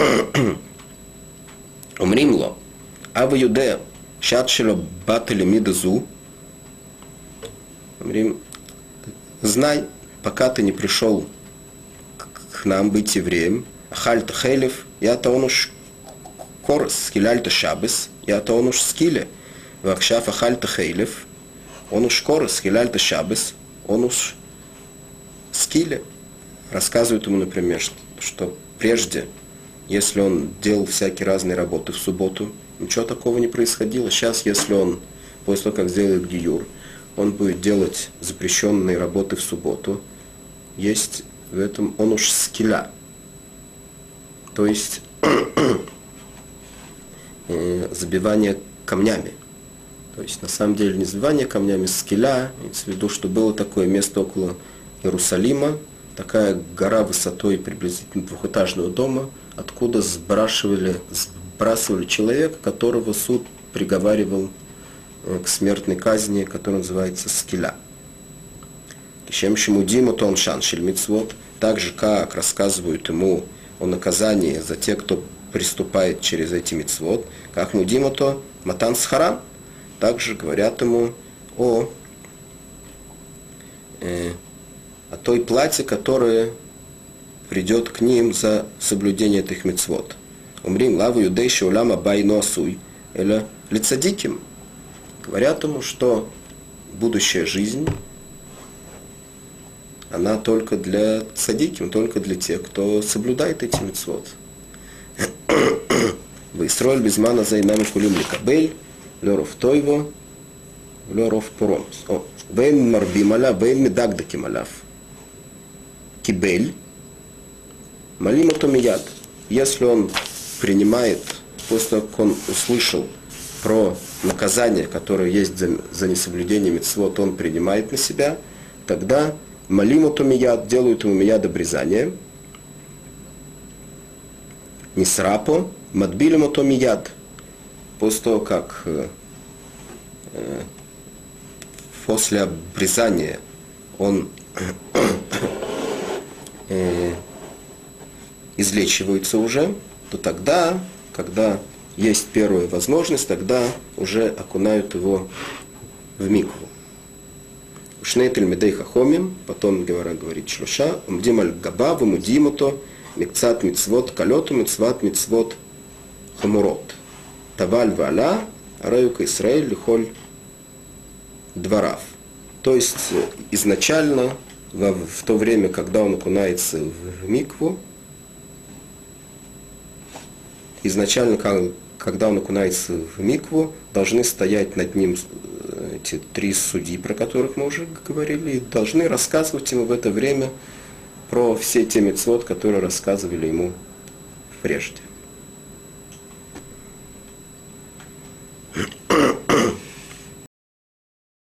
Умримло. А в Юде шатшило батали мидазу. Умрим. Знай, пока ты не пришел к нам быть евреем, хальта хелев, я то он уж корс, скиляльта шабес, я то он уж скиле. Вакшафа хальта хейлев, он уж корс, скиляльта шабес, он уж скиле. Рассказывают ему, например, что прежде, если он делал всякие разные работы в субботу, ничего такого не происходило. Сейчас, если он, после того, как сделает гиюр, он будет делать запрещенные работы в субботу, есть в этом, он уж скиля. То есть <clears throat> э, забивание камнями. То есть на самом деле не забивание камнями, скиля, имеется в виду, что было такое место около Иерусалима, такая гора высотой приблизительно двухэтажного дома, откуда сбрасывали, сбрасывали человека, которого суд приговаривал э, к смертной казни, которая называется скиля. Чем Шимудиму Тон Шан Шельмицвод, так же, как рассказывают ему о наказании за тех, кто приступает через эти мицвод, как Мудиму то Матан Схарам, также говорят ему о э, о той плате, которая придет к ним за соблюдение этих мецвод. Умрим лаву юдейши улама байносуй, или лицадиким. Говорят ему, что будущая жизнь, она только для цадиким, только для тех, кто соблюдает эти мецвод. <coughs> Вы строили безмана за инами кулим ликабель, леров тойво, леров пуромс. Вейн марбималя, вейн медагдаким аляв кибель, малим мияд. Если он принимает, после того, как он услышал про наказание, которое есть за, за несоблюдение митцвот, он принимает на себя, тогда малиму мияд, делают ему мияд обрезание, нисрапо, мадбилему мияд. После того, как э, э, после обрезания он э, излечиваются уже, то тогда, когда есть первая возможность, тогда уже окунают его в микву. Шнейтель медей хахомим, потом Гевара говорит шлуша, умдим аль габа, вымудим то, микцат мицвот калету, мицват мицвот хамурот. Таваль валя, раюка Исраэль, лихоль дворав. То есть э, изначально в то время, когда он окунается в микву, изначально, когда он окунается в микву, должны стоять над ним э, эти три судьи, про которых мы уже говорили, и должны рассказывать ему в это время про все те мецвод, которые рассказывали ему прежде.